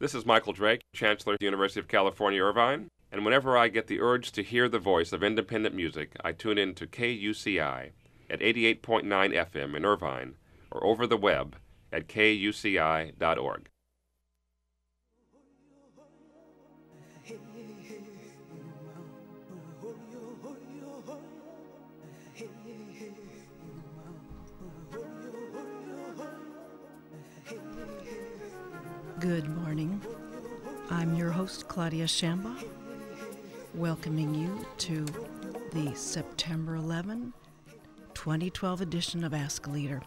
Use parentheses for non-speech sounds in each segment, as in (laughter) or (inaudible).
This is Michael Drake, Chancellor of the University of California, Irvine, and whenever I get the urge to hear the voice of independent music, I tune in to KUCI at 88.9 FM in Irvine or over the web at kuci.org. Good morning. I'm your host, Claudia Shamba, welcoming you to the September 11, 2012 edition of Ask a Leader.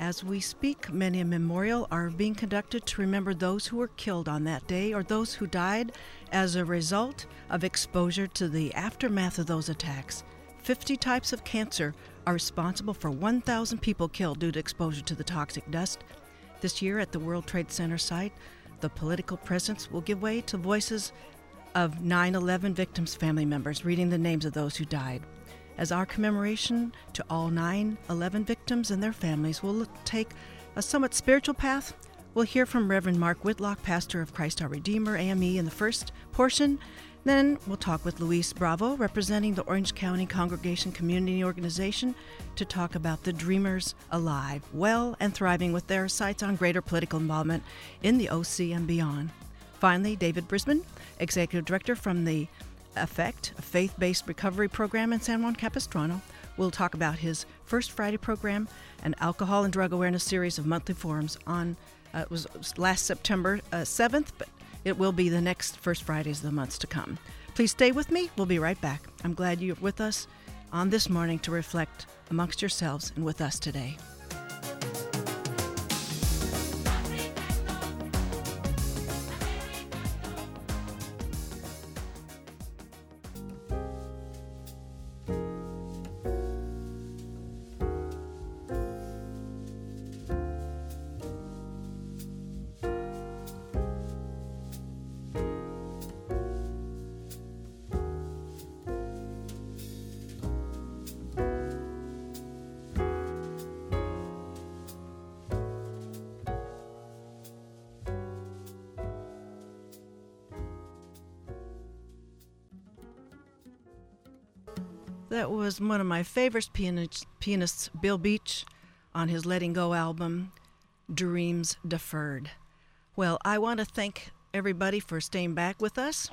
As we speak, many a memorial are being conducted to remember those who were killed on that day or those who died as a result of exposure to the aftermath of those attacks. 50 types of cancer are responsible for 1,000 people killed due to exposure to the toxic dust. This year at the World Trade Center site, the political presence will give way to voices of 9 11 victims' family members, reading the names of those who died. As our commemoration to all 9 11 victims and their families will take a somewhat spiritual path, we'll hear from Reverend Mark Whitlock, pastor of Christ Our Redeemer, AME, in the first portion. Then we'll talk with Luis Bravo, representing the Orange County Congregation Community Organization, to talk about the Dreamers alive, well, and thriving with their sights on greater political involvement in the OC and beyond. Finally, David Brisbin, Executive Director from the Effect, a faith based recovery program in San Juan Capistrano, will talk about his First Friday program, an alcohol and drug awareness series of monthly forums on. Uh, it was last September uh, 7th, but it will be the next first Fridays of the months to come. Please stay with me. We'll be right back. I'm glad you're with us on this morning to reflect amongst yourselves and with us today. Was one of my favorite pianists, Bill Beach, on his Letting Go album, Dreams Deferred. Well, I want to thank everybody for staying back with us.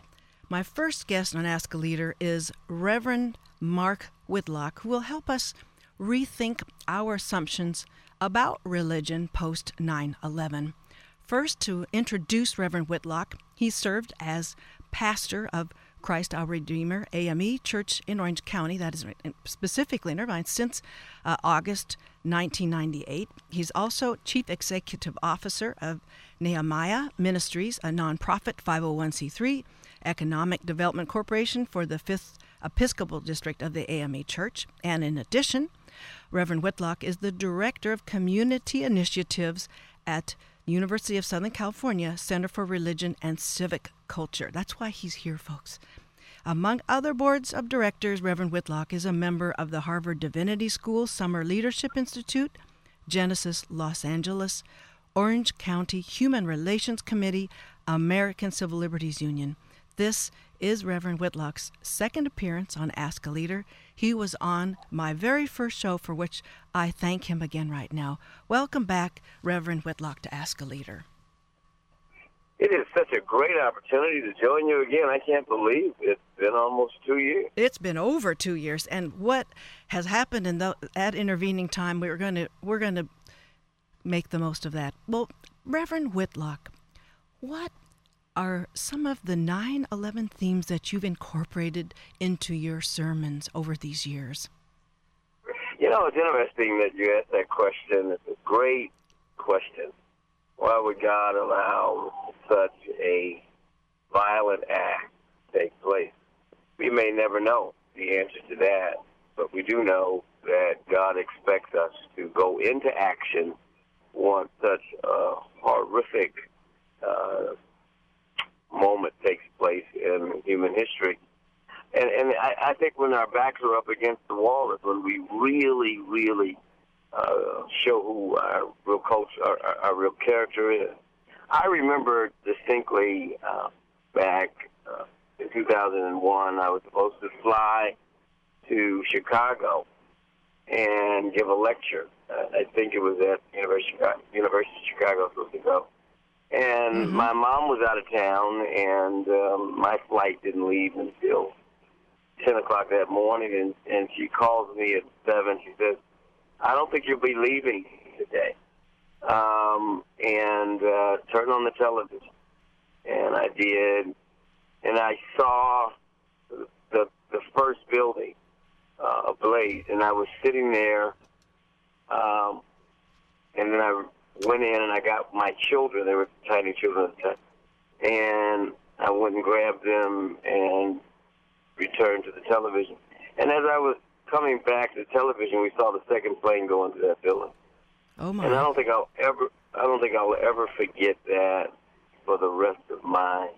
My first guest on Ask a Leader is Reverend Mark Whitlock, who will help us rethink our assumptions about religion post 9 11. First, to introduce Reverend Whitlock, he served as pastor of Christ Our Redeemer AME Church in Orange County, that is specifically in Irvine, since uh, August 1998. He's also Chief Executive Officer of Nehemiah Ministries, a nonprofit 501c3 economic development corporation for the 5th Episcopal District of the AME Church. And in addition, Reverend Whitlock is the Director of Community Initiatives at University of Southern California Center for Religion and Civic Culture. That's why he's here, folks. Among other boards of directors, Reverend Whitlock is a member of the Harvard Divinity School Summer Leadership Institute, Genesis Los Angeles, Orange County Human Relations Committee, American Civil Liberties Union. This is Reverend Whitlock's second appearance on Ask a Leader. He was on my very first show, for which I thank him again right now. Welcome back, Reverend Whitlock, to Ask a Leader. It is such a great opportunity to join you again. I can't believe it's been almost two years. It's been over two years, and what has happened in the, that intervening time, we're going to we're going to make the most of that. Well, Reverend Whitlock, what are some of the 9 11 themes that you've incorporated into your sermons over these years? You know, it's interesting that you asked that question. It's a great question. Why would God allow such a violent act to take place? We may never know the answer to that, but we do know that God expects us to go into action once such a horrific uh, moment takes place in human history. And and I, I think when our backs are up against the wall is when we really, really uh, show who our real culture, our, our, real character is. I remember distinctly uh, back uh, in 2001, I was supposed to fly to Chicago and give a lecture. Uh, I think it was at University of Chicago, University of Chicago I was supposed to go. And my mom was out of town, and um, my flight didn't leave until 10 o'clock that morning. And, and she calls me at 7. She says, I don't think you'll be leaving today. Um, and uh, turn on the television. And I did. And I saw the, the first building uh, ablaze. And I was sitting there. Um, and then I went in and I got my children. They were tiny children at the time. And I went and grabbed them and returned to the television. And as I was coming back to the television, we saw the second plane go into that building. Oh my! And I don't think I'll ever, I don't think I'll ever forget that for the rest of my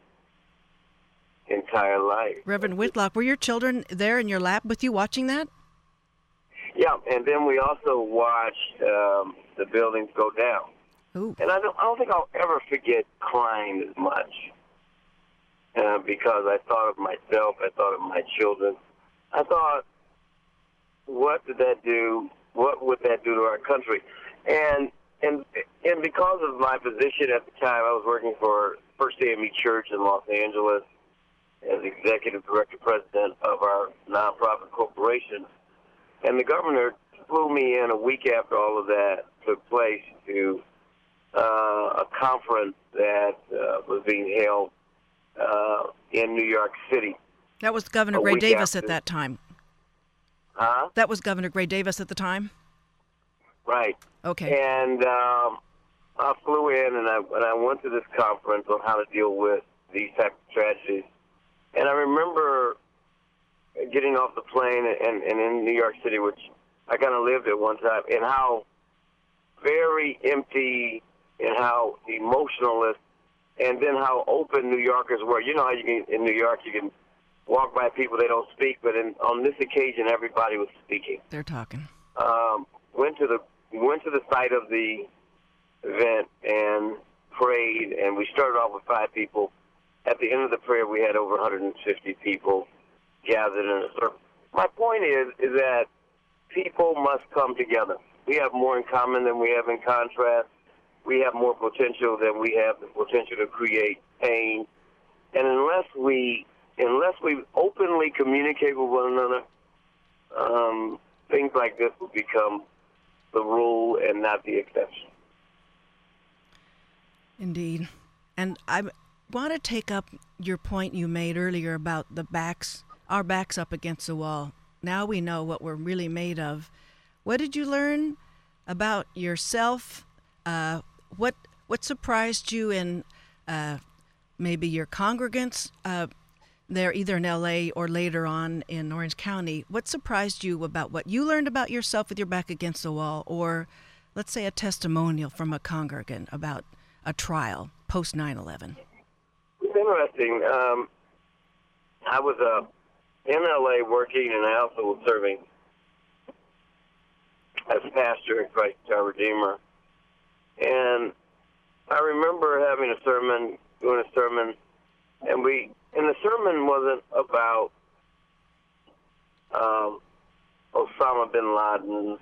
entire life. Reverend Whitlock, were your children there in your lap with you watching that? Yeah, and then we also watched um, the buildings go down. Ooh. And I don't, I don't think I'll ever forget crying as much uh, because I thought of myself, I thought of my children. I thought, what did that do? What would that do to our country? And and and because of my position at the time, I was working for First AME Church in Los Angeles as executive director president of our nonprofit corporation. And the governor flew me in a week after all of that took place to uh, a conference that uh, was being held uh, in New York City. That was Governor Gray Davis after. at that time. Huh? That was Governor Gray Davis at the time? Right. Okay. And um, I flew in and I and I went to this conference on how to deal with these type of tragedies. And I remember getting off the plane and, and in New York City, which I kind of lived at one time, and how very empty and how emotionalist, and then how open New Yorkers were. You know how you can in New York you can walk by people they don't speak, but in, on this occasion everybody was speaking They're talking. um, went to the went to the site of the event and prayed, and we started off with five people. At the end of the prayer, we had over 150 people gathered in a circle. My point is, is that people must come together. We have more in common than we have in contrast. We have more potential than we have the potential to create pain. And unless we, unless we openly communicate with one another, um, things like this will become the rule and not the exception. Indeed. And I want to take up your point you made earlier about the backs, our backs up against the wall. Now we know what we're really made of. What did you learn about yourself? Uh, what what surprised you in uh, maybe your congregants uh, there, either in L.A. or later on in Orange County? What surprised you about what you learned about yourself with your back against the wall, or let's say a testimonial from a congregant about a trial post 9/11? It's interesting. Um, I was uh, in LA working, and I also was serving as pastor at Christ Our Redeemer. And I remember having a sermon, doing a sermon, and we, and the sermon wasn't about um, Osama bin Laden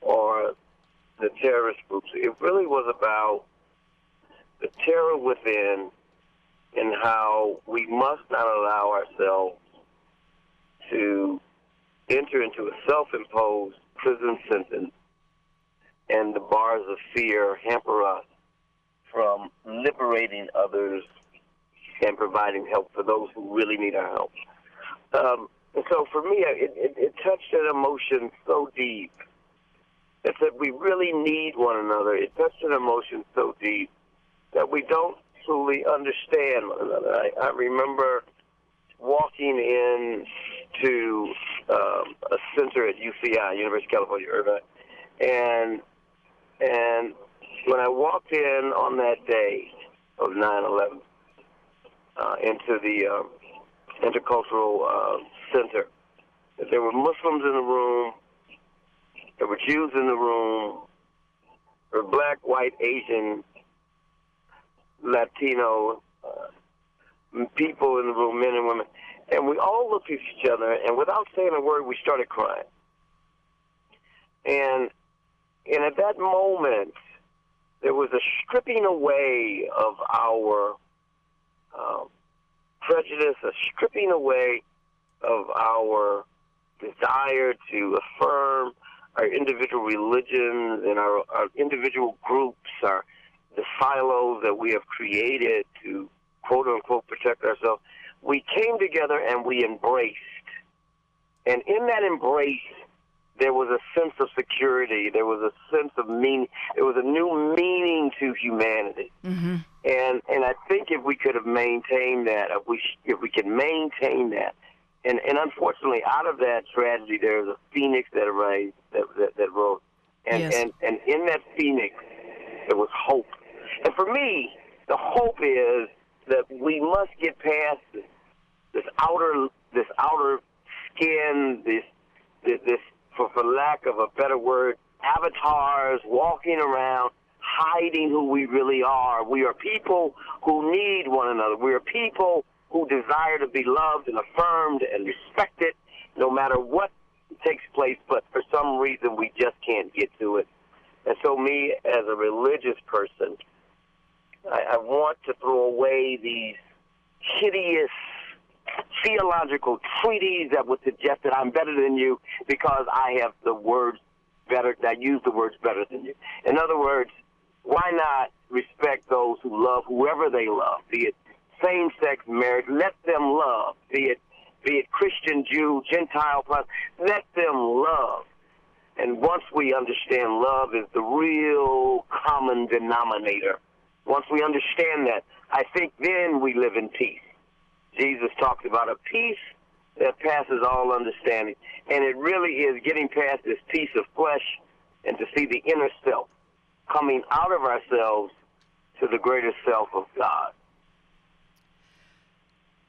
or the terrorist groups. It really was about the terror within and how we must not allow ourselves to enter into a self-imposed prison sentence and the bars of fear hamper us from liberating others and providing help for those who really need our help. Um, and so for me, it, it, it touched an emotion so deep. It said we really need one another. It touched an emotion so deep that we don't truly understand one another. I, I remember walking in to um, a center at UCI, University of California, Irvine, and and when I walked in on that day of 9/11 uh, into the um, intercultural uh, center, there were Muslims in the room, there were Jews in the room, there were black, white, Asian, Latino uh, people in the room, men and women, and we all looked at each other, and without saying a word, we started crying. And and at that moment, there was a stripping away of our um, prejudice, a stripping away of our desire to affirm our individual religions and our, our individual groups, our the silos that we have created to quote unquote protect ourselves. We came together and we embraced. And in that embrace, there was a sense of security. There was a sense of meaning. There was a new meaning to humanity. Mm-hmm. And and I think if we could have maintained that, if we if we can maintain that, and and unfortunately, out of that tragedy, there was a phoenix that arose that that, that rose, and Yes. and and in that phoenix, there was hope. And for me, the hope is that we must get past this, this outer this outer skin, this this, this for for lack of a better word, avatars walking around hiding who we really are. We are people who need one another. We are people who desire to be loved and affirmed and respected no matter what takes place, but for some reason we just can't get to it. And so, me as a religious person, I, I want to throw away these hideous theological treaties that would suggest that I'm better than you because I have the words better, I use the words better than you. In other words, why not respect those who love whoever they love, be it same-sex marriage, let them love, be it be it Christian, Jew, Gentile, let them love. And once we understand love is the real common denominator, once we understand that, I think then we live in peace. Jesus talks about a peace that passes all understanding. And it really is getting past this piece of flesh and to see the inner self coming out of ourselves to the greater self of God.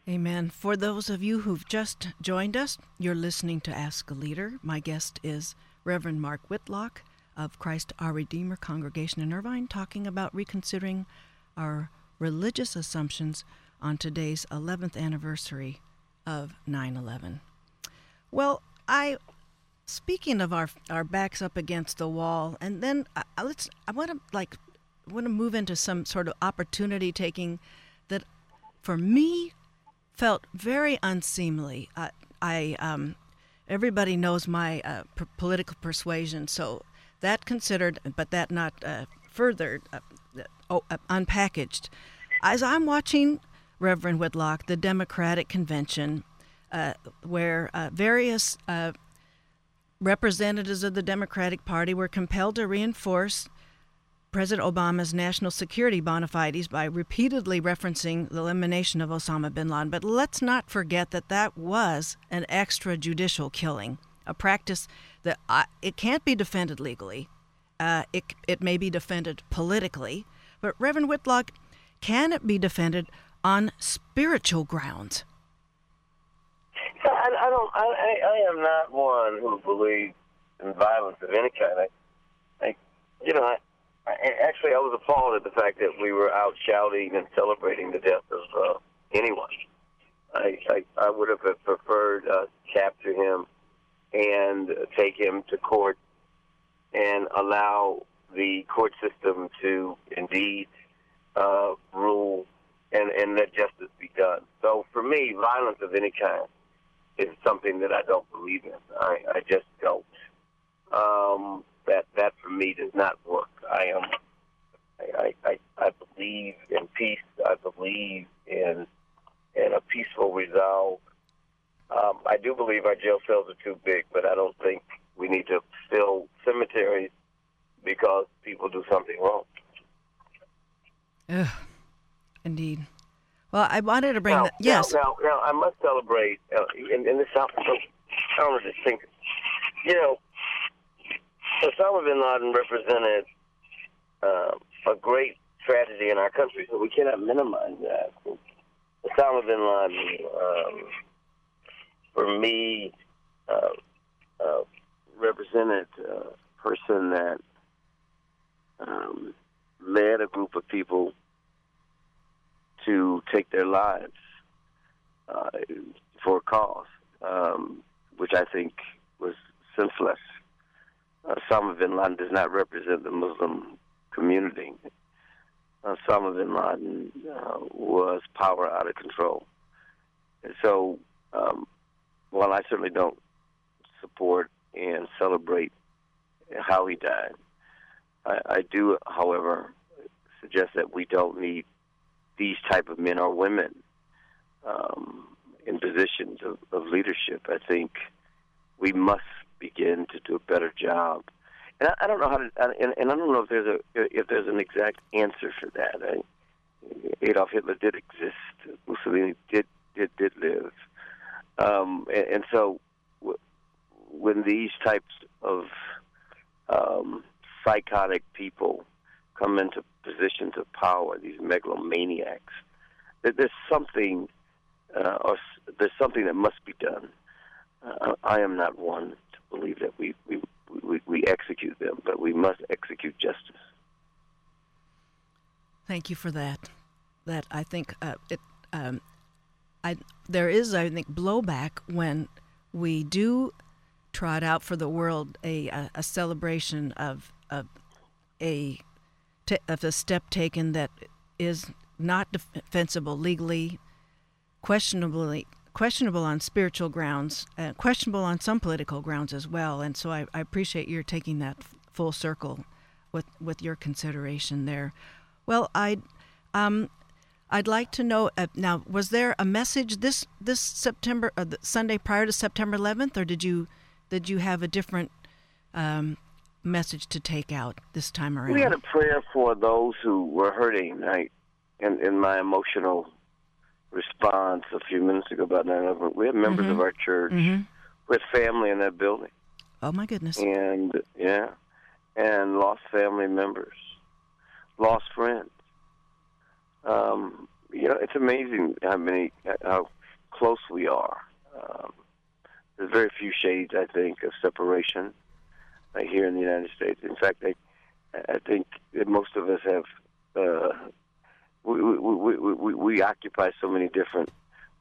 Amen. For those of you who've just joined us, you're listening to Ask a Leader. My guest is Reverend Mark Whitlock of Christ Our Redeemer Congregation in Irvine, talking about reconsidering our religious assumptions on today's 11th anniversary of 9 11. Well, I. Speaking of our our backs up against the wall, and then uh, let's. I want to like want to move into some sort of opportunity taking that, for me, felt very unseemly. I, I um, everybody knows my uh, p- political persuasion, so that considered, but that not uh, further uh, oh, uh, unpackaged. As I'm watching Reverend Whitlock, the Democratic Convention, uh, where uh, various uh, representatives of the Democratic Party were compelled to reinforce President Obama's national security bona fides by repeatedly referencing the elimination of Osama bin Laden. But let's not forget that that was an extrajudicial killing, a practice that I, it can't be defended legally. Uh, it, it may be defended politically. But, Reverend Whitlock, can it be defended on spiritual grounds? I, I don't. I, I am not one who believes in violence of any kind. I, I you know, I, I actually I was appalled at the fact that we were out shouting and celebrating the death of uh, anyone. I, I I would have preferred uh, capture him and take him to court and allow the court system to indeed uh, rule and and let justice be done. So for me, violence of any kind is something that I don't believe in. I, I just don't. Um, that that for me does not work. I am. I, I, I believe in peace. I believe in in a peaceful resolve. Um, I do believe our jail cells are too big, but I don't think we need to fill cemeteries because people do something wrong. Ugh, indeed. Well, I wanted to bring now, that. Yes. Now, now, now, I must celebrate, uh, and, and this sounds so counter to think. You know, Osama bin Laden represented uh, a great tragedy in our country, so we cannot minimize that. Osama bin Laden, um, for me, uh, uh, represented a person that um, led a group of people to take their lives uh, for a cause, um, which I think was senseless. Uh, Osama bin Laden does not represent the Muslim community. Osama bin Laden uh, was power out of control. And so, um, while I certainly don't support and celebrate how he died, I, I do, however, suggest that we don't need these type of men or women um, in positions of, of leadership. I think we must begin to do a better job. And I, I don't know how to, and, and I don't know if there's a if there's an exact answer for that. I, Adolf Hitler did exist. Mussolini did did did live, um, and, and so w- when these types of um, psychotic people come into positions of power, these megalomaniacs, that there's something, uh, or there's something that must be done. Uh, I am not one to believe that we, we we we execute them, but we must execute justice. Thank you for that. That I think uh, it. Um, I there is I think blowback when we do trot out for the world a a, a celebration of of a of a step taken that is not defensible legally, questionably questionable on spiritual grounds, uh, questionable on some political grounds as well. And so I, I appreciate your taking that f- full circle with with your consideration there. Well, I. Um, I'd like to know uh, now. Was there a message this this September uh, the Sunday prior to September 11th, or did you did you have a different um, message to take out this time around? We had a prayer for those who were hurting. I, in, in my emotional response a few minutes ago about 9/11, we had members Mhm. of our church Mhm. with family in that building, Oh my goodness! and yeah, and lost family members, lost friends. Um, you know, it's amazing how many how close we are. Um, there's very few shades, I think, of separation uh, here in the United States. In fact, I, I think that most of us have uh, we, we, we, we, we occupy so many different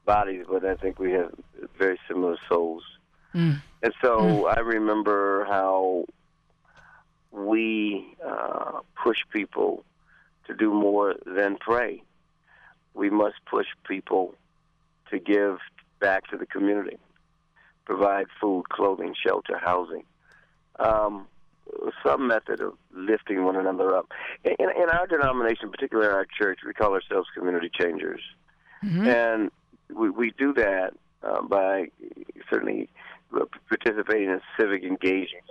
bodies, but I think we have very similar souls. Mm. And so I remember how we uh, push people to do more than pray. We must push people to give back to the community, provide food, clothing, shelter, housing. Um, some method of lifting one another up. In, in our denomination, particularly in our church, we call ourselves community changers. Mhm. And we, we do that uh, by certainly participating in civic engagement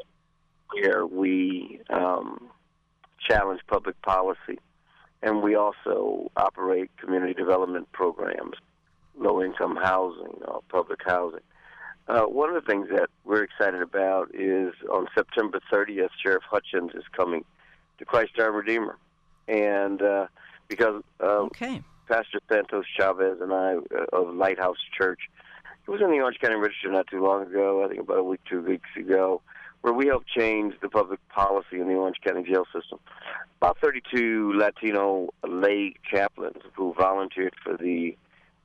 where we um, challenge public policy. And we also operate community development programs, low income housing, or public housing. Uh, one of the things that we're excited about is on September 30th, Sheriff Hutchens is coming to Christ Our Redeemer. And uh, because uh, Okay. Pastor Santos Chavez and I uh, of Lighthouse Church. It was in the Orange County Register not too long ago, I think about a week, two weeks ago, where we helped change the public policy in the Orange County jail system. About 32 Latino lay chaplains who volunteered for the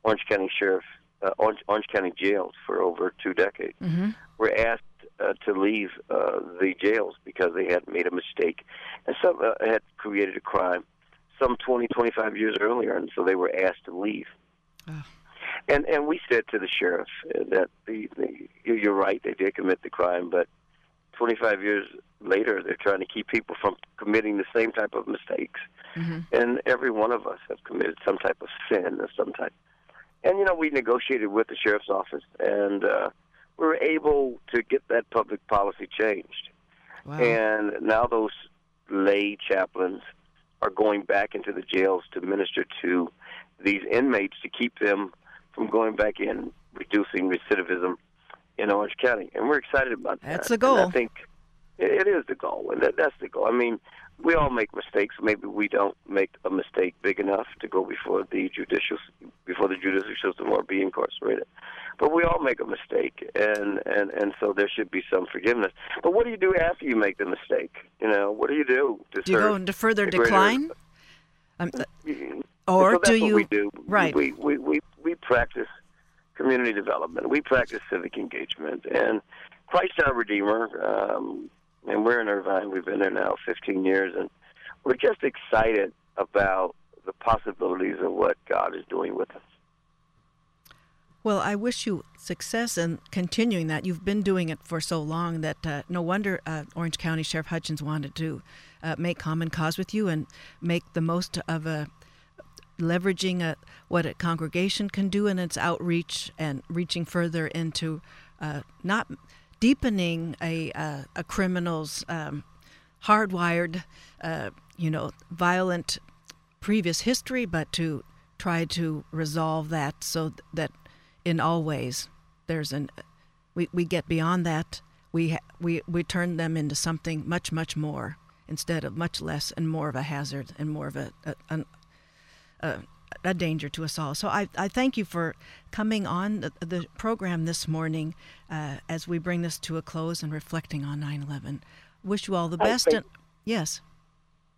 Orange County Sheriff, uh, Orange, Orange County jails for over two decades hmm were asked uh, to leave uh, the jails because they had made a mistake and some uh, had created a crime some 20, 25 years earlier, and so they were asked to leave. Oh. And and we said to the sheriff that the, the you're right, they did commit the crime, but 25 years later, they're trying to keep people from committing the same type of mistakes. hmm And every one of us have committed some type of sin of some type. And you know, we negotiated with the sheriff's office, and uh, we were able to get that public policy changed. Wow. And now those lay chaplains are going back into the jails to minister to these inmates to keep them from going back in, reducing recidivism in Orange County. And we're excited about that. That's the And goal. I think it is the goal, and that, that's the goal. I mean, we all make mistakes. Maybe we don't make a mistake big enough to go before the judicial before the judicial system or be incarcerated. But we all make a mistake, and and and so there should be some forgiveness. But what do you do after you make the mistake? You know, what do you do to do you go into further decline? Um, Or so do you? we do. Right. We, we we we practice community development. We practice civic engagement, and Christ our Redeemer. Um, and we're in Irvine. We've been there now 15 years, and we're just excited about the possibilities of what God is doing with us. Well, I wish you success in continuing that. You've been doing it for so long that uh, no wonder uh, Orange County Sheriff Hutchens wanted to uh, make common cause with you and make the most of a leveraging a, what a congregation can do in its outreach and reaching further into uh, not deepening a uh, a criminal's um, hardwired, uh, you know, violent previous history, but to try to resolve that so that in all ways there's an we, we get beyond that. We we we turn them into something much much more instead of much less and more of a hazard and more of a a, a, a danger to us all. So I, I thank you for coming on the, the program this morning uh, as we bring this to a close and reflecting on 9/11. Wish you all the best. And, yes.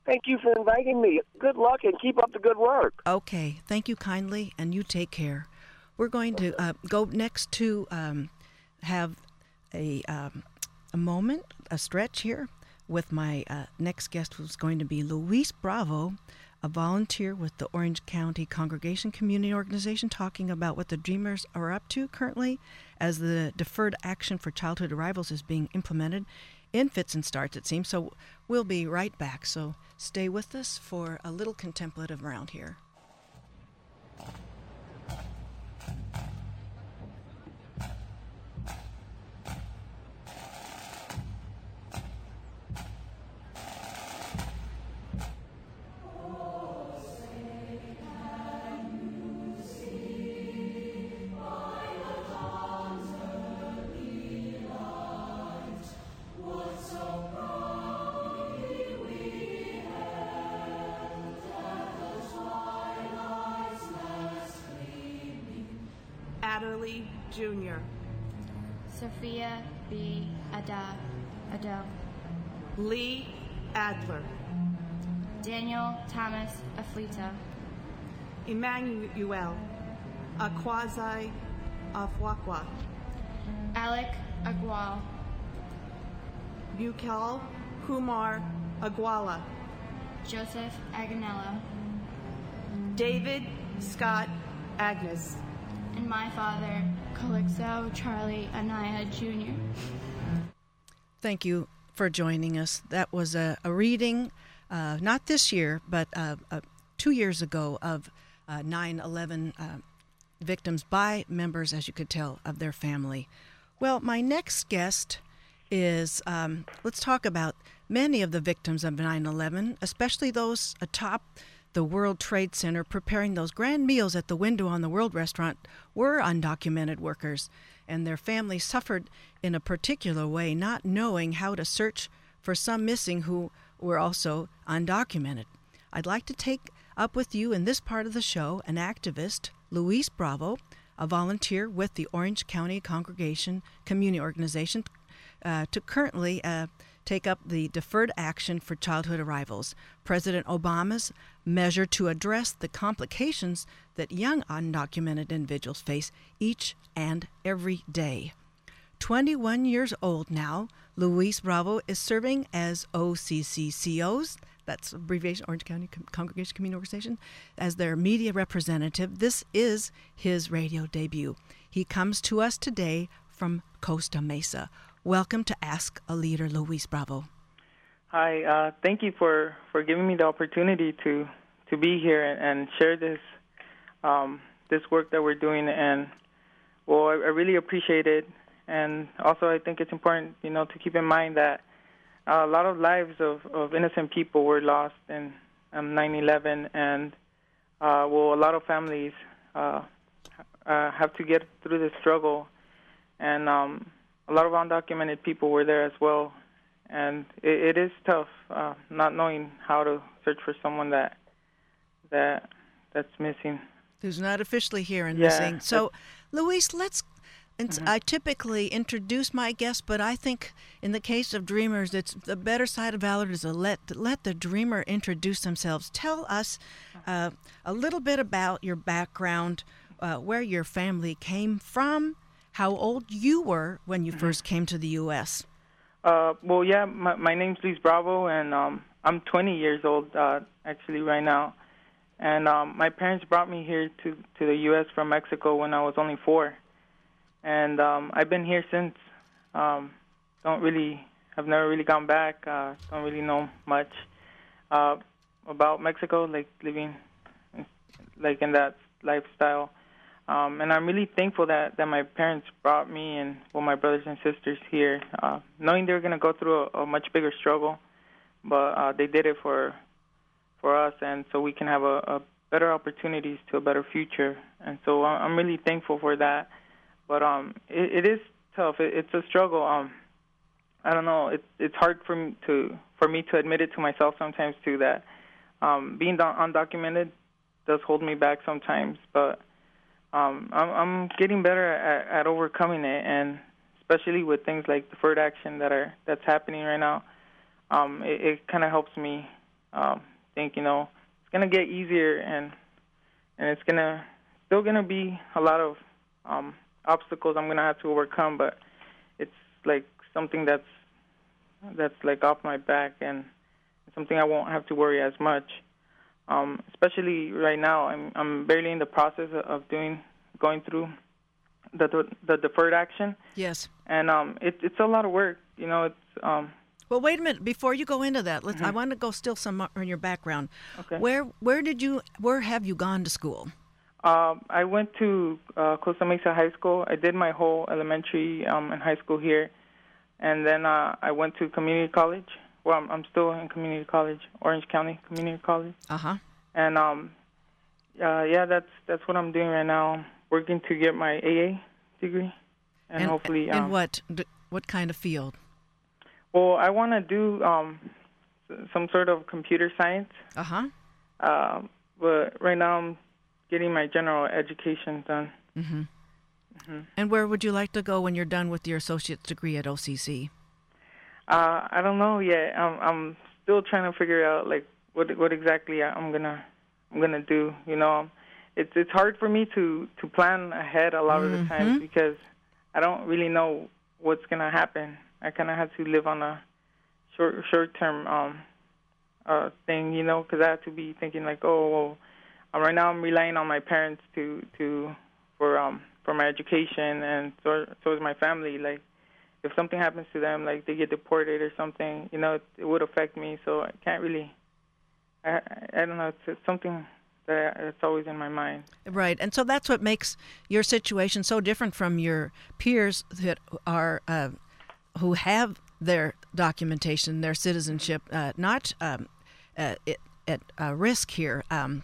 Thank you for inviting me. Good luck and keep up the good work. Okay. Thank you kindly, and you take care. We're going to uh, go next to um, have a um, a moment, a stretch here with my uh, next guest, who's going to be Luis Bravo, a volunteer with the Orange County Congregation Community Organization, talking about what the Dreamers are up to currently as the Deferred Action for Childhood Arrivals is being implemented in fits and starts, it seems. So we'll be right back. So stay with us for a little contemplative round here. Sophia B. Addo, Adele, Lee Adler, Daniel Thomas Afflitto, Emmanuel Akwasi Afuakwah, Alec Agual, Mukul Kumar Agarwala, Joseph Agnello, David Scott Agnes, and my father, Calixto Charlie Anaya Jr. Thank you for joining us. That was a, a reading, uh, not this year, but uh, uh, two years ago, of 9 11 uh, victims by members, as you could tell, of their family. Well, my next guest is um, let's talk about many of the victims of 9 11, especially those atop the World Trade Center preparing those grand meals at the window on the World Restaurant were undocumented workers, and their families suffered in a particular way, not knowing how to search for some missing who were also undocumented. I'd like to take up with you in this part of the show an activist, Luis Bravo, a volunteer with the Orange County Congregation Community Organization, uh, to currently uh, take up the Deferred Action for Childhood Arrivals, President Obama's measure to address the complications that young undocumented individuals face each and every day. 21 years old now, Luis Bravo is serving as OCCCO's, that's abbreviation Orange County Congregation Community Organization, as their media representative. This is his radio debut. He comes to us today from Costa Mesa. Welcome to Ask a Leader, Luis Bravo. Hi, uh, thank you for, for giving me the opportunity to, to be here and, and share this um, this work that we're doing. And well, I, I really appreciate it. And also, I think it's important, you know, to keep in mind that a lot of lives of, of innocent people were lost in um, 9/11, and uh, well, a lot of families uh, uh, have to get through this struggle, and um, a lot of undocumented people were there as well, and it, it is tough uh, not knowing how to search for someone that that that's missing. Who's not officially here and Yeah, missing. So, Luis, let's And mm-hmm. I typically introduce my guests, but I think in the case of dreamers, it's the better side of valor is to let let the dreamer introduce themselves. Tell us uh, a little bit about your background, uh, where your family came from, how old you were when you mm-hmm. first came to the U.S. Uh, well, yeah, my, my name's Luis Bravo, and um, I'm 20 years old uh, actually right now. And um, my parents brought me here to to the U.S. from Mexico when I was only four, and um, I've been here since. Um, don't really, I've never really gone back. Uh, don't really know much uh, about Mexico, like living, like in that lifestyle. Um, and I'm really thankful that that my parents brought me and well my brothers and sisters here, uh, knowing they were going to go through a, a much bigger struggle, but uh, they did it for for us, and so we can have a, a better opportunities to a better future. And so I'm really thankful for that. But um, it, it is tough. It, it's a struggle. Um, I don't know. It's it's hard for me to for me to admit it to myself sometimes too that um, being undocumented does hold me back sometimes. But um, I'm I'm getting better at, at overcoming it, and especially with things like deferred action that are that's happening right now. Um, it, it kind of helps me um, think, you know, it's gonna get easier and and it's gonna still gonna be a lot of um, obstacles I'm gonna have to overcome, but it's like something that's that's like off my back and something I won't have to worry as much. Um, especially right now, I'm I'm barely in the process of doing going through the the, the deferred action. Yes. And um, it, it's a lot of work. You know, it's um, well, wait a minute. Before you go into that, mm-hmm. I want to go still some in your background. Okay. Where where did you where have you gone to school? Uh, I went to uh, Costa Mesa High School. I did my whole elementary um, and high school here, and then uh, I went to community college. Well, I'm, I'm still in community college, Orange County Community College. Uh huh. And um, uh, yeah, that's that's what I'm doing right now. I'm working to get my AA degree, and, and hopefully. Um, and what what kind of field? Well, I want to do um, some sort of computer science. Uh-huh. Uh, but right now I'm getting my general education done. Mm-hmm. Mm-hmm. And where would you like to go when you're done with your associate's degree at OCC? Uh, I don't know yet. I'm I'm still trying to figure out like what what exactly I'm gonna I'm gonna do. You know, it's it's hard for me to to plan ahead a lot mm-hmm. of the mm-hmm. times because I don't really know what's gonna happen. I kind of have to live on a short short term um uh thing, you know, because I have to be thinking like, oh, well, um, right now I'm relying on my parents to to for um for my education and so so is my family. Like, if something happens to them, like they get deported or something, you know, it, it would affect me. So I can't really. I I don't know. It's, it's something that it's always in my mind. Right, and so that's what makes your situation so different from your peers that are. Uh, who have their documentation, their citizenship, uh, not um, uh, at uh, risk here. Um,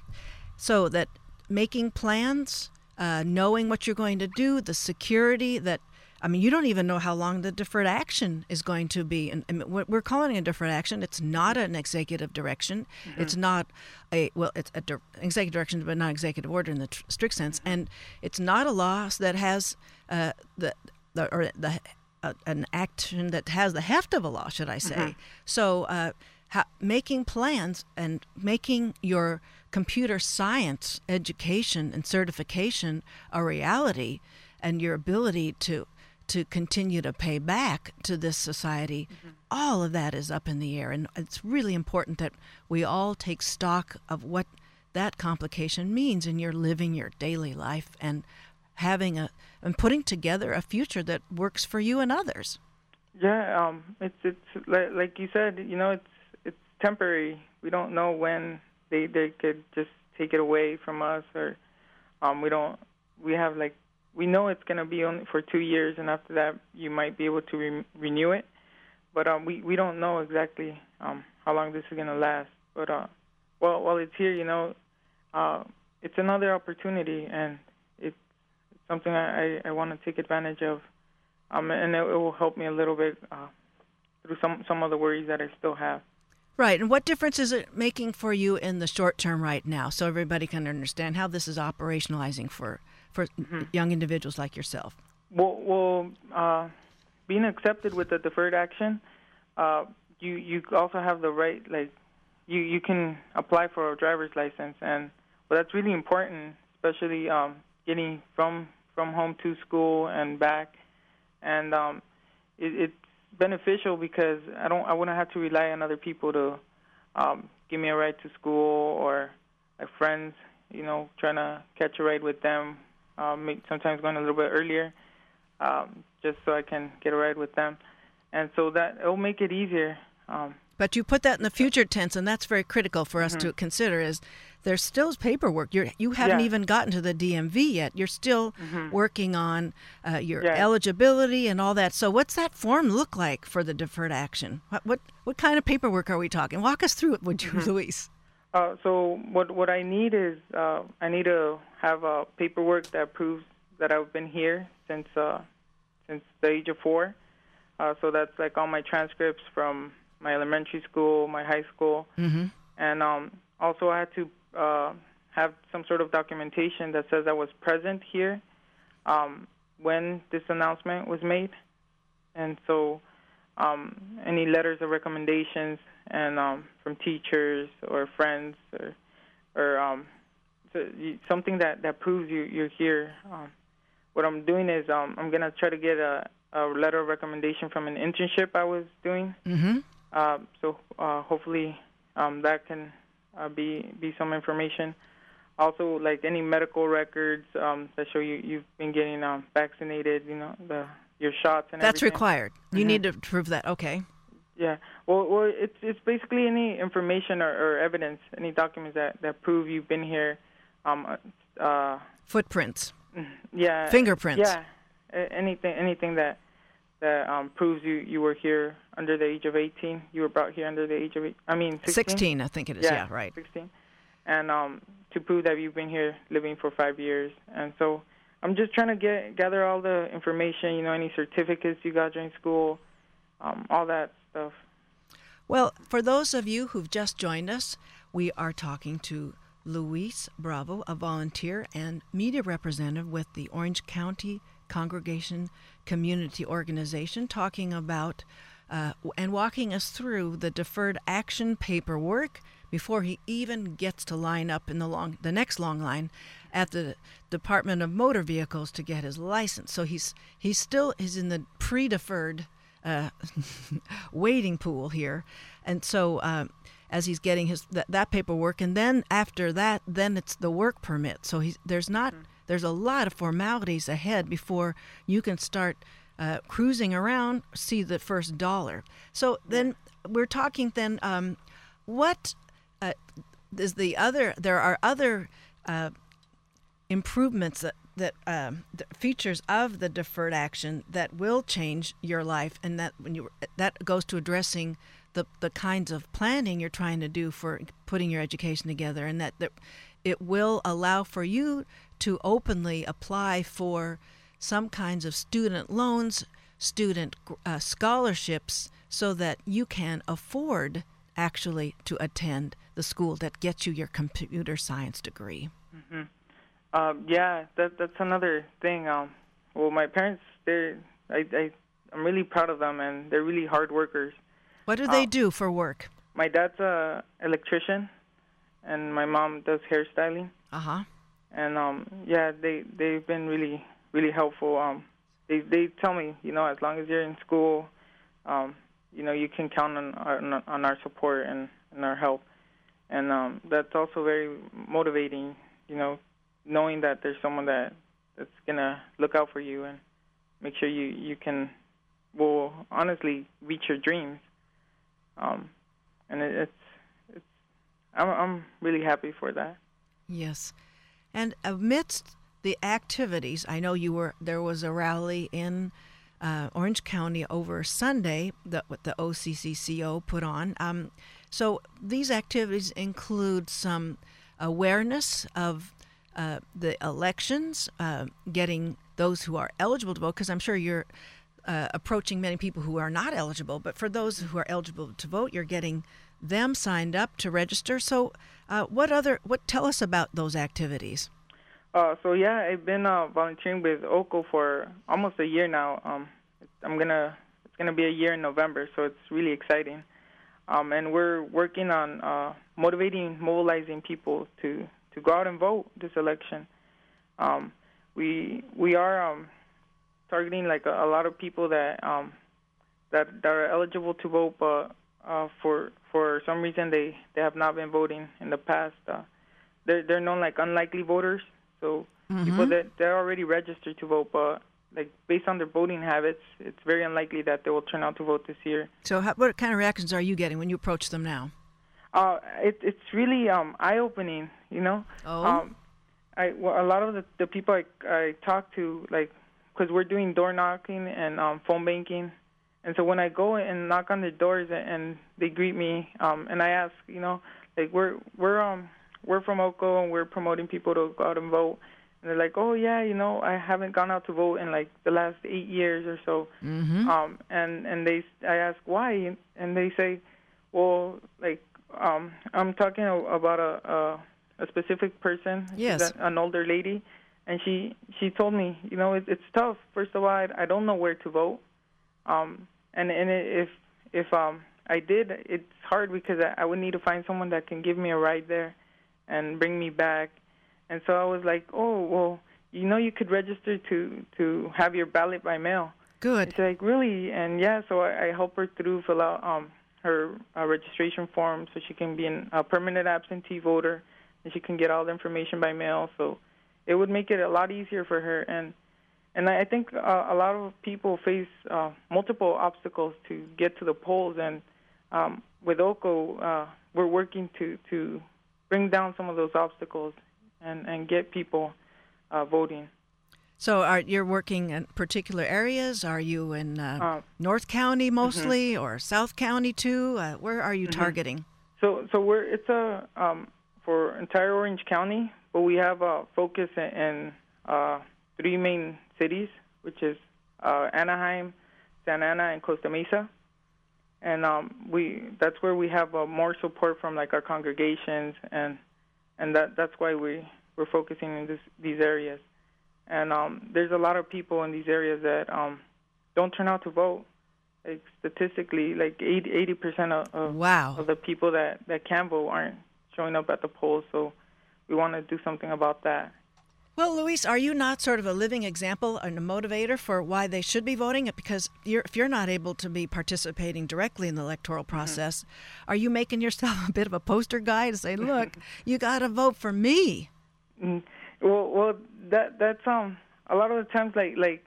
so that making plans, uh, knowing what you're going to do, the security that I mean, you don't even know how long the deferred action is going to be. And, and we're calling it a deferred action. It's not an executive direction. Mm-hmm. It's not a well, it's an di- executive direction, but not executive order in the tr- strict sense. Mm-hmm. And it's not a law that has uh, the the or the a, an action that has the heft of a law, should I say? Mm-hmm. So, uh, ha- making plans and making your computer science education and certification a reality, and your ability to to continue to pay back to this society, mm-hmm. all of that is up in the air, and it's really important that we all take stock of what that complication means in your living your daily life and having a and putting together a future that works for you and others. Yeah, um, it's it's like, like you said, you know, it's it's temporary. We don't know when they they could just take it away from us, or um, we don't. We have like we know it's gonna be only for two years, and after that you might be able to re- renew it. But um, we we don't know exactly um, how long this is gonna last. But uh, well, while it's here, you know, uh, it's another opportunity, and it's something I, I want to take advantage of, um, and it, it will help me a little bit uh, through some some of the worries that I still have. Right, and what difference is it making for you in the short term right now, so everybody can understand how this is operationalizing for for mm-hmm. young individuals like yourself? well, well uh, being accepted with the deferred action, uh, you you also have the right like you you can apply for a driver's license, and well, that's really important, especially um, getting from from home to school and back, and um, it, it's beneficial because I don't I wouldn't have to rely on other people to um, give me a ride to school or my friends, you know, trying to catch a ride with them. Um, sometimes going a little bit earlier, um, just so I can get a ride with them, and so that it'll make it easier. Um, but you put that in the future tense, and that's very critical for us mm-hmm. to consider. Is there's still paperwork. You're you haven't yeah. even gotten to the DMV yet. You're still mm-hmm. working on uh, your yeah. eligibility and all that. So what's that form look like for the deferred action? What what, what kind of paperwork are we talking? Walk us through it, would you, mm-hmm. Luis? Uh, so what what I need is uh, I need to have a paperwork that proves that I've been here since uh, since the age of four. Uh, so that's like all my transcripts from my elementary school, my high school, mm-hmm. and um, also I had to uh, have some sort of documentation that says I was present here um, when this announcement was made, and so um, any letters of recommendations and um, from teachers or friends or or um, so you, something that that proves you you're here. Um, what I'm doing is um, I'm gonna try to get a, a letter of recommendation from an internship I was doing. Mm-hmm. Uh, so uh, hopefully um, that can uh, be be some information. Also, like any medical records um, that show you you've been getting um, vaccinated, you know the your shots and that's everything. required. You Mhm. need to prove that. Okay. Yeah. Well, well, it's it's basically any information or, or evidence, any documents that that prove you've been here. Um, uh, Footprints, yeah. fingerprints. Yeah. Anything anything that that um, proves you you were here under the age of 18. You were brought here under the age of eight, I mean 16. 16, I think it is. Yeah, right. 16. And um, to prove that you've been here living for five years. And so I'm just trying to get gather all the information. You know, any certificates you got during school, um, all that stuff. Well, for those of you who've just joined us, we are talking to Luis Bravo, a volunteer and media representative with the Orange County Congregation Community Organization, talking about uh, and walking us through the deferred action paperwork before he even gets to line up in the long the next long line at the Department of Motor Vehicles to get his license. So he's he's still is in the pre-deferred uh, (laughs) waiting pool here, and so uh, as he's getting his that, that paperwork, and then after that, then it's the work permit. So he's there's not there's a lot of formalities ahead before you can start uh, cruising around, see the first dollar. So then we're talking then um, what uh, is the other? There are other uh, improvements that that um, features of the deferred action that will change your life, and that when you that goes to addressing the the kinds of planning you're trying to do for putting your education together, and that, that it will allow for you to openly apply for some kinds of student loans, student uh, scholarships, so that you can afford actually to attend the school that gets you your computer science degree. Mm-hmm. Um, yeah, that that's another thing. Um, well, my parents, they're I, I I'm really proud of them, and they're really hard workers. What do they Um, do for work? My dad's a electrician, and my mom does hairstyling. Uh huh. And um, yeah, they they've been really really helpful. Um, they they tell me, you know, as long as you're in school, um, you know, you can count on our, on our support and, and our help. And um, that's also very motivating, you know, knowing that there's someone that that's gonna look out for you and make sure you you can, well, honestly, reach your dreams. Um, and it, it's it's I'm I'm really happy for that. Yes. And amidst the activities, I know you were there was a rally in uh, Orange County over Sunday that what the OCCCO put on. Um, so these activities include some awareness of uh, the elections, uh, getting those who are eligible to vote, because I'm sure you're uh, approaching many people who are not eligible. But for those who are eligible to vote, you're getting them signed up to register. So, uh, what other? What tell us about those activities? Uh, so yeah, I've been uh, volunteering with OCO for almost a year now. Um, I'm gonna it's gonna be a year in November, so it's really exciting. Um, and we're working on motivating, mobilizing people to to go out and vote this election. Um, we we are um, targeting like a, a lot of people that um, that that are eligible to vote, but uh, for for some reason they they have not been voting in the past. Uh, they're they're known like unlikely voters, so Mm-hmm. people that they're already registered to vote, but like based on their voting habits, it's very unlikely that they will turn out to vote this year. So, how, what kind of reactions are you getting when you approach them now? Uh, it, it's really um, eye-opening, you know. Oh. Um, I well, a lot of the, the people I, I talk to, like, because we're doing door knocking and um, phone banking, and so when I go and knock on their doors and, and they greet me, um, and I ask, you know, like we're we're um we're from Oco and we're promoting people to go out and vote, and they're like, oh yeah, you know, I haven't gone out to vote in like the last eight years or so, Mm-hmm. um, and and they I ask why, and they say, well, like um, I'm talking about a a, a specific person, Yes. an older lady, and she she told me, you know, it, it's tough. First of all, I, I don't know where to vote, um, and and if if um I did, it's hard because I, I would need to find someone that can give me a ride there, and bring me back, and so I was like, oh well, you know, you could register to to have your ballot by mail. Good. She's like, really? And yeah, so I, I help her through fill out um her uh, registration form so she can be an, a permanent absentee voter and she can get all the information by mail. So it would make it a lot easier for her. And and I think uh, a lot of people face uh, multiple obstacles to get to the polls. And um, with OCO, uh, we're working to to bring down some of those obstacles and and get people uh, voting. So, are you're working in particular areas? Are you in uh, Uh, North County mostly, or South County too? Uh, where are you targeting? So, so we're it's a um, for entire Orange County, but we have a focus in, in uh, three main cities, which is uh, Anaheim, Santa Ana, and Costa Mesa. And um, we that's where we have uh, more support from like our congregations, and and that that's why we we're focusing in this, these areas. And um, there's a lot of people in these areas that um, don't turn out to vote. Like statistically, like 80 percent of, of Wow. of the people that that can vote aren't showing up at the polls. So we want to do something about that. Well, Luis, are you not sort of a living example and a motivator for why they should be voting? Because you're, if you're not able to be participating directly in the electoral process, are you making yourself (laughs) a bit of a poster guy to say, "Look, (laughs) you got to vote for me"? Well, well, that that's um a lot of the times like like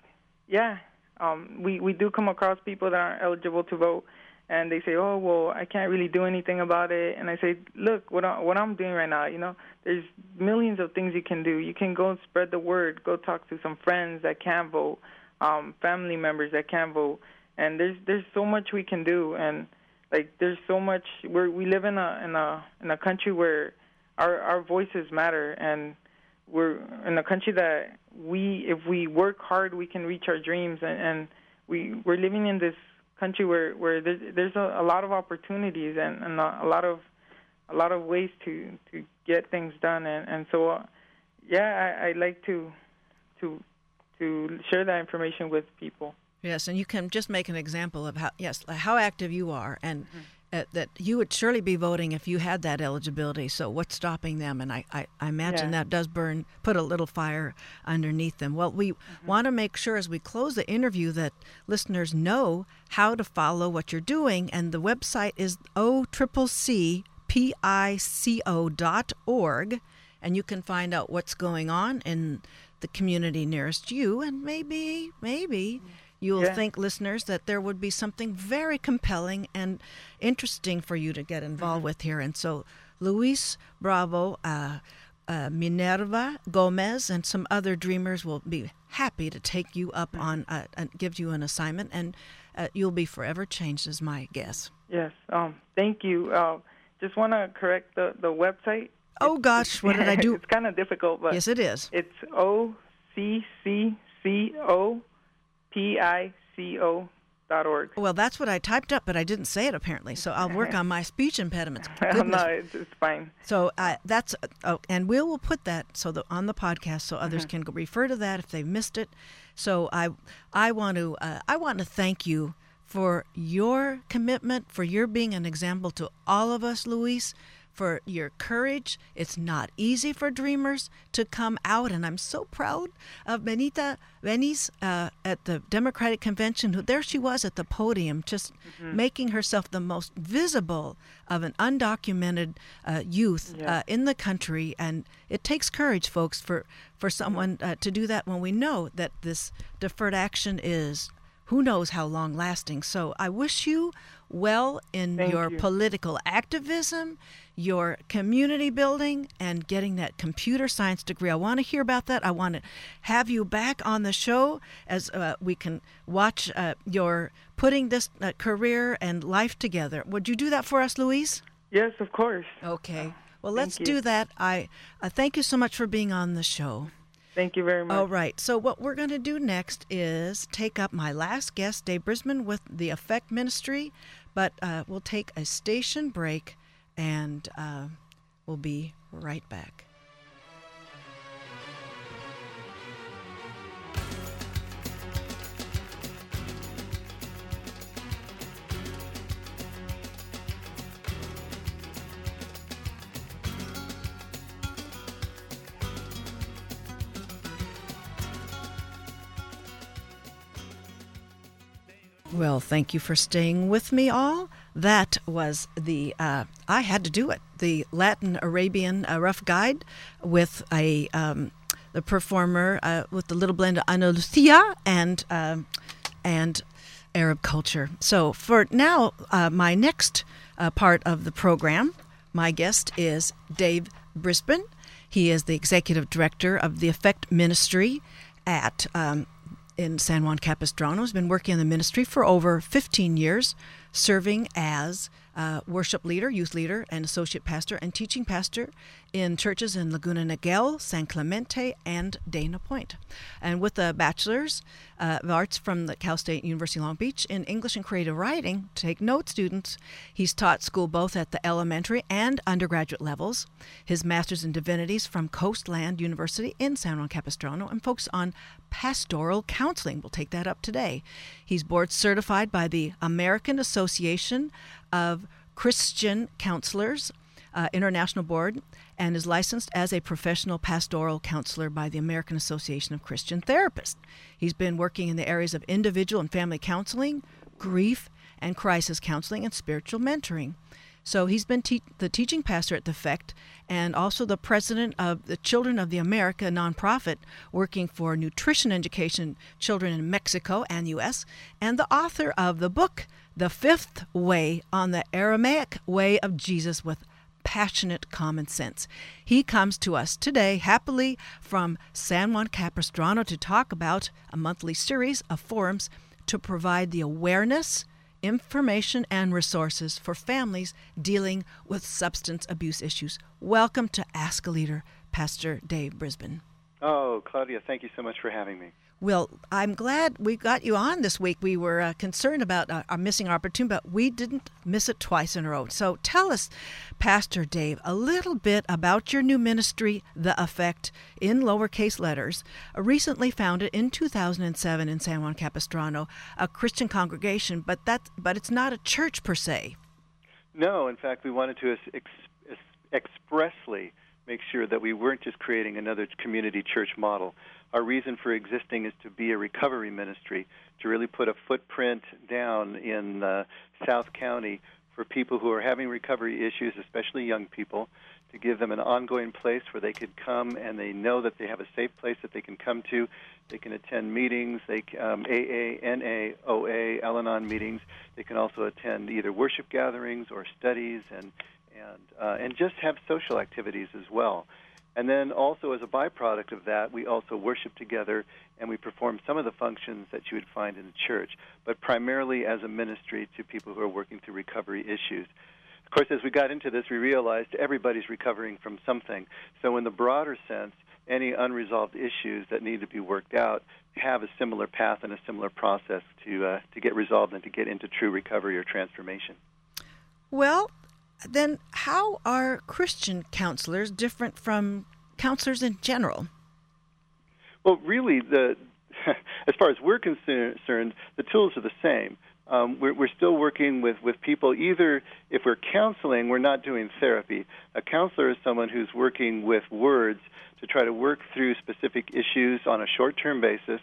yeah, um we we do come across people that aren't eligible to vote, and they say, oh well, I can't really do anything about it, and I say, look, what I, what I'm doing right now, you know, there's millions of things you can do. You can go and spread the word, go talk to some friends that can vote, um, family members that can vote, and there's there's so much we can do, and like there's so much. We we live in a in a in a country where our our voices matter and we're in a country that we if we work hard we can reach our dreams. And, and we we're living in this country where where there's, there's a, a lot of opportunities and, and a, a lot of a lot of ways to to get things done. And and so uh, yeah I, I like to to to share that information with people. Yes, and you can just make an example of how yes how active you are, and uh, that you would surely be voting if you had that eligibility. So what's stopping them? And I, I, I imagine Yeah. that does burn put a little fire underneath them. Well, we want to make sure as we close the interview that listeners know how to follow what you're doing, and the website is o triple c p i c o dot org, and you can find out what's going on in the community nearest you, and maybe maybe you'll Yeah. think, listeners, that there would be something very compelling and interesting for you to get involved with here. And so, Luis Bravo, uh, uh, Minerva Gomez, and some other dreamers will be happy to take you up on uh, and give you an assignment, and uh, you'll be forever changed, is my guess. yes um thank you uh just want to correct the the website Oh gosh, what did I (laughs) do? it's kind of difficult but Yes, it is. It's O C C C O P I C O org. Well, that's what I typed up, but I didn't say it apparently. So I'll work on my speech impediments. (laughs) no, it's, it's fine. So uh, that's oh, and Will will put that so that on the podcast so others Mm-hmm. can refer to that if they've missed it. So I I want to uh, I want to thank you for your commitment, for your being an example to all of us, Luis. For your courage. It's not easy for dreamers to come out, and I'm so proud of Benita Veliz uh, at the Democratic Convention. Who there she was at the podium, just making herself the most visible of an undocumented uh, youth Yeah. uh, in the country, and it takes courage, folks, for for someone uh, to do that when we know that this deferred action is who knows how long lasting. So I wish you well in Thank your you. political activism, your community building, and getting that computer science degree. I want to hear about that. I want to have you back on the show as uh, we can watch uh, your putting this uh, career and life together. Would you do that for us, Luis? Yes, of course. Okay. Well, let's do that. I uh, thank you so much for being on the show. Thank you very much. All right. So what we're going to do next is take up my last guest, Dave Brisbin, with the Effect Ministry, but uh, we'll take a station break, and uh, we'll be right back. Well, thank you for staying with me all. That was the, uh, I had to do it, the Latin Arabian uh, Rough Guide with a, um, the performer uh, with the little blend of Andalusia and, um, and Arab culture. So for now, uh, my next uh, part of the program, my guest is Dave Brisbin. He is the executive director of the Effect Ministry at um, in San Juan Capistrano. Has been working in the ministry for over 15 years, serving as uh, worship leader, youth leader, and associate pastor and teaching pastor in churches in Laguna Niguel, San Clemente, and Dana Point. And with a bachelor's uh, of arts from the Cal State University Long Beach in English and creative writing, take note, students. He's taught school both at the elementary and undergraduate levels. His master's in divinities from Coastland University in San Juan Capistrano and focus on pastoral counseling. We'll take that up today. He's board certified by the American Association of Christian Counselors uh, International Board and is licensed as a professional pastoral counselor by the American Association of Christian Therapists. He's been working in the areas of individual and family counseling, grief, and crisis counseling, and spiritual mentoring. So he's been te- the teaching pastor at the Effect and also the president of the Children of the America nonprofit working for nutrition education children in Mexico and U.S., and the author of the book, The Fifth Way on the Aramaic Way of Jesus with passionate common sense. He comes to us today happily from San Juan Capistrano to talk about a monthly series of forums to provide the awareness, information, and resources for families dealing with substance abuse issues. Welcome to Ask a Leader, Pastor Dave Brisbin. Oh, Claudia, thank you so much for having me. Well, I'm glad we got you on this week. We were uh, concerned about uh, our missing opportunity, but we didn't miss it twice in a row. So tell us, Pastor Dave, a little bit about your new ministry, The Effect, in lowercase letters, uh, recently founded in 2007 in San Juan Capistrano, a Christian congregation, but that but it's not a church per se. No, in fact, we wanted to ex- ex- expressly make sure that we weren't just creating another community church model. Our reason for existing is to be a recovery ministry, to really put a footprint down in uh, South County for people who are having recovery issues, especially young people, to give them an ongoing place where they could come and they know that they have a safe place that they can come to. They can attend meetings, they um, AA, NA, OA, Al-Anon meetings. They can also attend either worship gatherings or studies and and uh, and just have social activities as well. And then also as a byproduct of that, we also worship together and we perform some of the functions that you would find in the church, but primarily as a ministry to people who are working through recovery issues. Of course, as we got into this, we realized everybody's recovering from something. So, in the broader sense, any unresolved issues that need to be worked out have a similar path and a similar process to uh, to get resolved and to get into true recovery or transformation. Well, then how are Christian counselors different from counselors in general? Well, really, the (laughs) as far as we're concerned, the tools are the same. Um, we're, we're still working with, with people. Either if we're counseling, we're not doing therapy. A counselor is someone who's working with words to try to work through specific issues on a short term basis,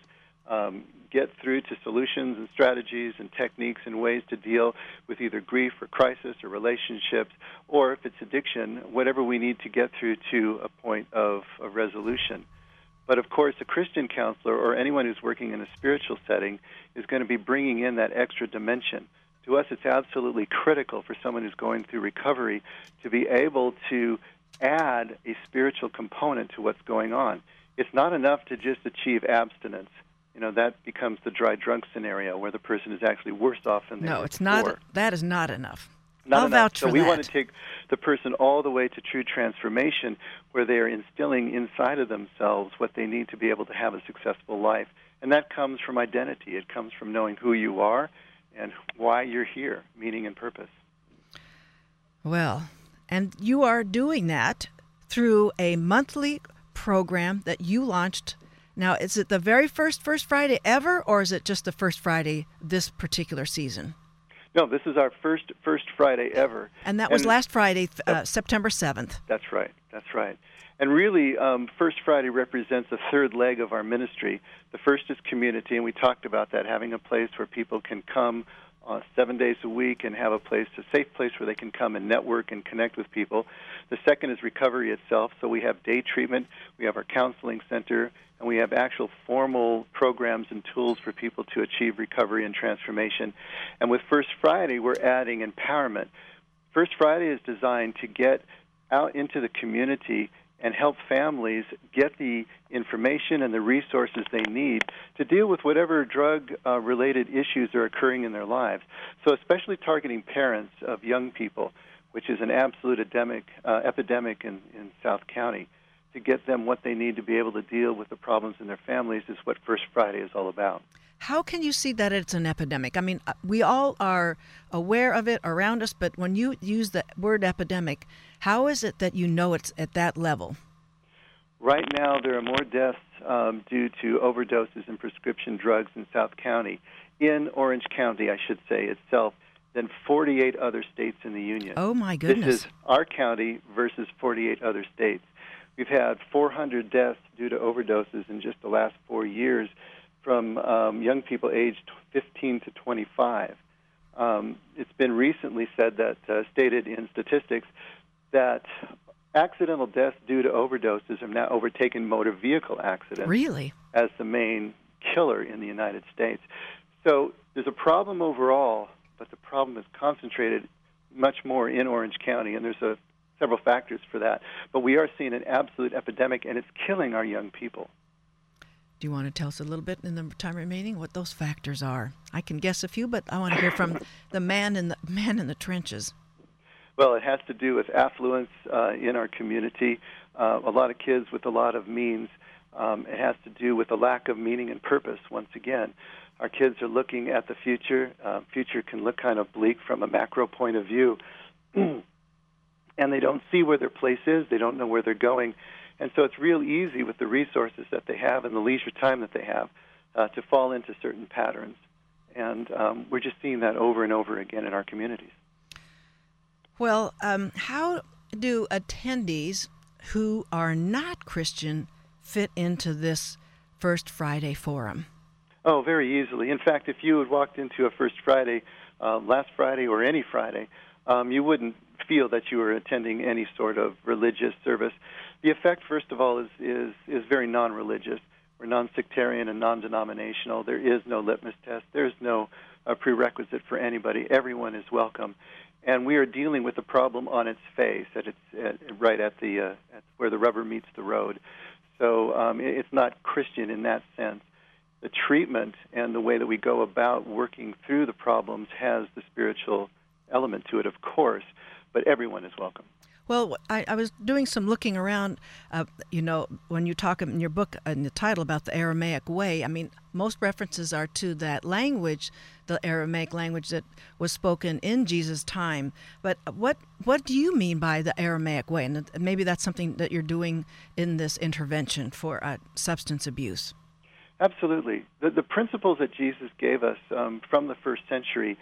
um, get through to solutions and strategies and techniques and ways to deal with either grief or crisis or relationships, or if it's addiction, whatever we need to get through to a point of, of resolution. But of course, a Christian counselor or anyone who's working in a spiritual setting is going to be bringing in that extra dimension. To us, it's absolutely critical for someone who's going through recovery to be able to add a spiritual component to what's going on. It's not enough to just achieve abstinence. You know, that becomes the dry drunk scenario where the person is actually worse off than they no, were it's before. not. That is not enough. Not I'll enough. so we that. want to take the person all the way to true transformation, where they are instilling inside of themselves what they need to be able to have a successful life, and that comes from identity. It comes from knowing who you are and why you're here, meaning and purpose. Well, and you are doing that through a monthly program that you launched. Now, is it the very first First Friday ever, or is it just the first Friday this particular season? No, this is our first first Friday ever. And that was And- last Friday, th- uh, September 7th. That's right. That's right. And really, um, First Friday represents a third leg of our ministry. The first is community, and we talked about that, having a place where people can come uh, seven days a week and have a place, a safe place where they can come and network and connect with people. The second is recovery itself. So we have day treatment, we have our counseling center, and we have actual formal programs and tools for people to achieve recovery and transformation. And with First Friday, we're adding empowerment. First Friday is designed to get out into the community and help families get the information and the resources they need to deal with whatever drug uh, related issues are occurring in their lives. So, especially targeting parents of young people, which is an absolute epidemic, uh, epidemic in, in South County, to get them what they need to be able to deal with the problems in their families is what First Friday is all about. How can you see that it's an epidemic? I mean, uh, we all are aware of it around us, but when you use the word epidemic, how is it that you know it's at that level? Right now, there are more deaths um, due to overdoses and prescription drugs in South County, in Orange County, I should say itself, than 48 other states in the union. Oh, my goodness! This is our county versus 48 other states. We've had 400 deaths due to overdoses in just the last four years from um, young people aged 15 to 25. Um, it's been recently said that, uh, stated in statistics, that accidental deaths due to overdoses have now overtaken motor vehicle accidents Really? as the main killer in the United States. So there's a problem overall, but the problem is concentrated much more in Orange County, and there's a, several factors for that. But we are seeing an absolute epidemic, and it's killing our young people. Do you want to tell us a little bit in the time remaining what those factors are? I can guess a few, but I want to hear from the man in the man in the trenches. Well, it has to do with affluence uh, in our community. Uh, a lot of kids with a lot of means. Um, it has to do with a lack of meaning and purpose. Once again, our kids are looking at the future. Uh, future can look kind of bleak from a macro point of view, (clears throat) and they don't see where their place is. They don't know where they're going, and so it's real easy with the resources that they have and the leisure time that they have uh, to fall into certain patterns. And um, we're just seeing that over and over again in our communities. Well, um, how do attendees who are not Christian fit into this First Friday forum? Oh, very easily. In fact, if you had walked into a First Friday, uh, last Friday, or any Friday, um, you wouldn't feel that you were attending any sort of religious service. The effect, first of all, is is is very non-religious. We're non-sectarian and non-denominational. There is no litmus test. There's no uh, prerequisite for anybody. Everyone is welcome, and we are dealing with the problem on its face, at its at, right at the uh, at where the rubber meets the road. So um, it- it's not Christian in that sense the treatment and the way that we go about working through the problems has the spiritual element to it, of course, but everyone is welcome. Well, I, I was doing some looking around. Uh, you know, when you talk in your book in the title about the Aramaic way, I mean, most references are to that language, the Aramaic language that was spoken in Jesus' time. But what what do you mean by the Aramaic way? And maybe that's something that you're doing in this intervention for uh, substance abuse. Absolutely. The, the principles that Jesus gave us um, from the first century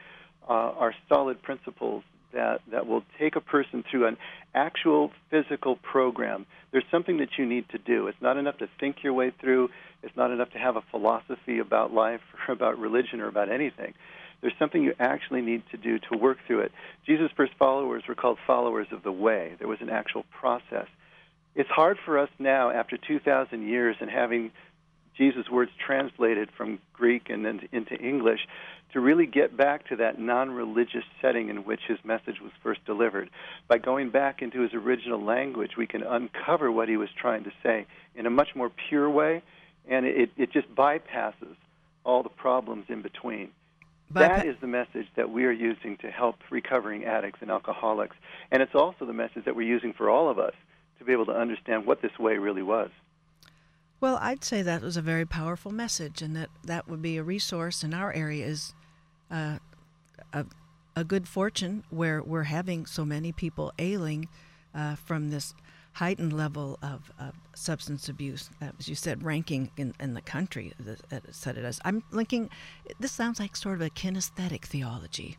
uh, are solid principles that, that will take a person through an actual physical program. There's something that you need to do. It's not enough to think your way through, it's not enough to have a philosophy about life or about religion or about anything. There's something you actually need to do to work through it. Jesus' first followers were called followers of the way. There was an actual process. It's hard for us now, after 2,000 years and having Jesus' words translated from Greek and then into English, to really get back to that non religious setting in which his message was first delivered. By going back into his original language, we can uncover what he was trying to say in a much more pure way, and it, it just bypasses all the problems in between. that is the message that we are using to help recovering addicts and alcoholics. And it's also the message that we're using for all of us to be able to understand what this way really was. Well, I'd say that was a very powerful message, and that that would be a resource in our area. Is a, a good fortune where we're having so many people ailing uh, from this heightened level of, of substance abuse, as you said, ranking in, in the country. That said it. I'm linking. This sounds like sort of a kinesthetic theology.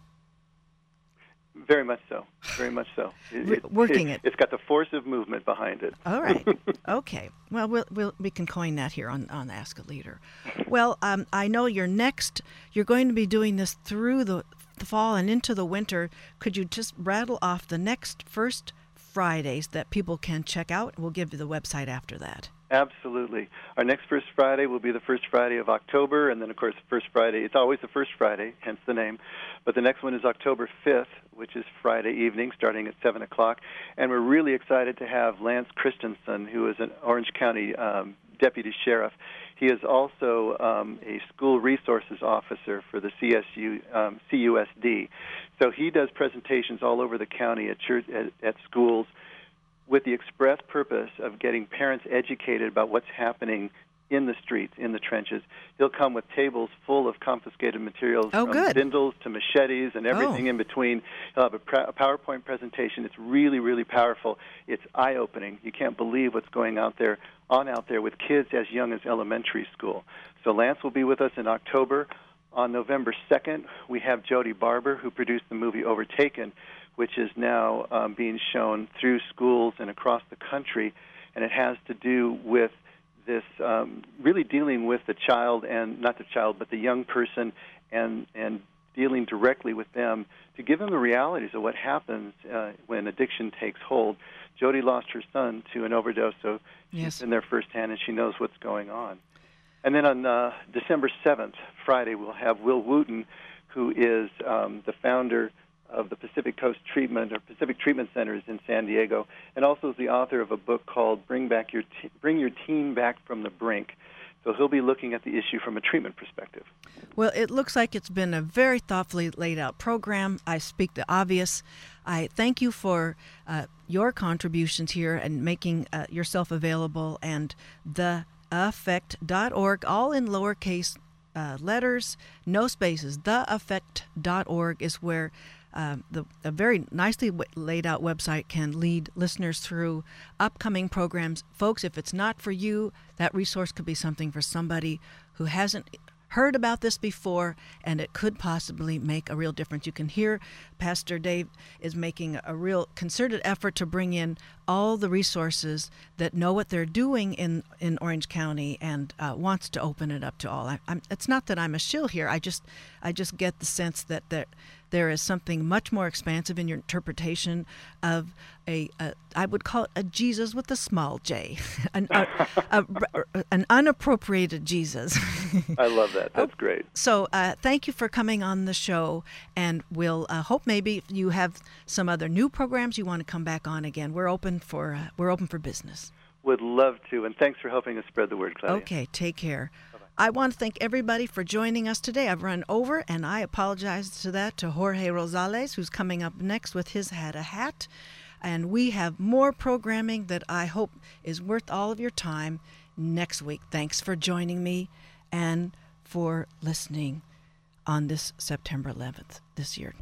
Very much so. Very much so. (sighs) It, Working it, it. has got the force of movement behind it. All (laughs) right. okay. Well, we'll, we'll, we can coin that here on, on Ask a Leader. Well, um, I know you're next. You're going to be doing this through the, the fall and into the winter. Could you just rattle off the next first Fridays that people can check out? We'll give you the website after that. Absolutely. Our next First Friday will be the first Friday of October, and then, of course, first Friday, it's always the first Friday, hence the name. But the next one is October 5th, which is Friday evening, starting at 7 o'clock. And we're really excited to have Lance Christensen, who is an Orange County um, deputy sheriff. He is also um, a school resources officer for the CSU um, CUSD. So he does presentations all over the county at church at, at schools with the express purpose of getting parents educated about what's happening in the streets, in the trenches. He'll come with tables full of confiscated materials oh, from good. spindles to machetes and oh. everything oh. in between. He'll have a, a PowerPoint presentation. It's really, really powerful. It's eye-opening. You can't believe what's going out there on out there with kids as young as elementary school. So Lance will be with us in October. On November 2nd, we have Jody Barber, who produced the movie Overtaken, which is now um, being shown through schools and across the country, and it has to do with this um, really dealing with the child and not the child, but the young person, and and dealing directly with them to give them the realities of what happens uh, when addiction takes hold. Jody lost her son to an overdose, so she's yes. been there firsthand, and she knows what's going on. And then on uh, December 7th, Friday, we'll have Will Wooten, who is um, the founder of the Pacific Coast Treatment or Pacific Treatment Centers in San Diego, and also is the author of a book called "Bring Back Your Te- Bring Your Team Back from the Brink." So he'll be looking at the issue from a treatment perspective. Well, it looks like it's been a very thoughtfully laid out program. I speak the obvious. I thank you for uh, your contributions here and making uh, yourself available and the effect.org, all in lowercase uh, letters, no spaces. Theeffect.org is where um, the, a very nicely w- laid out website can lead listeners through upcoming programs. Folks, if it's not for you, that resource could be something for somebody who hasn't heard about this before and it could possibly make a real difference. You can hear Pastor Dave is making a real concerted effort to bring in all the resources that know what they're doing in, in Orange County and uh, wants to open it up to all. I, it's not that I'm a shill here. I just I just get the sense that there there is something much more expansive in your interpretation of a, a I would call it a Jesus with a small j, (laughs) an, a, a, an unappropriated Jesus. (laughs) I love that. That's great. So uh, thank you for coming on the show, and we'll uh, hope maybe you have some other new programs you want to come back on again. We're open for uh, we're open for business. Would love to, and thanks for helping us spread the word, Claudia. Okay, take care. I want to thank everybody for joining us today. I've run over, and I apologize to that to Jorge Rosales, who's coming up next with his Had a Hat. And we have more programming that I hope is worth all of your time next week. Thanks for joining me and for listening on this September 11th this year.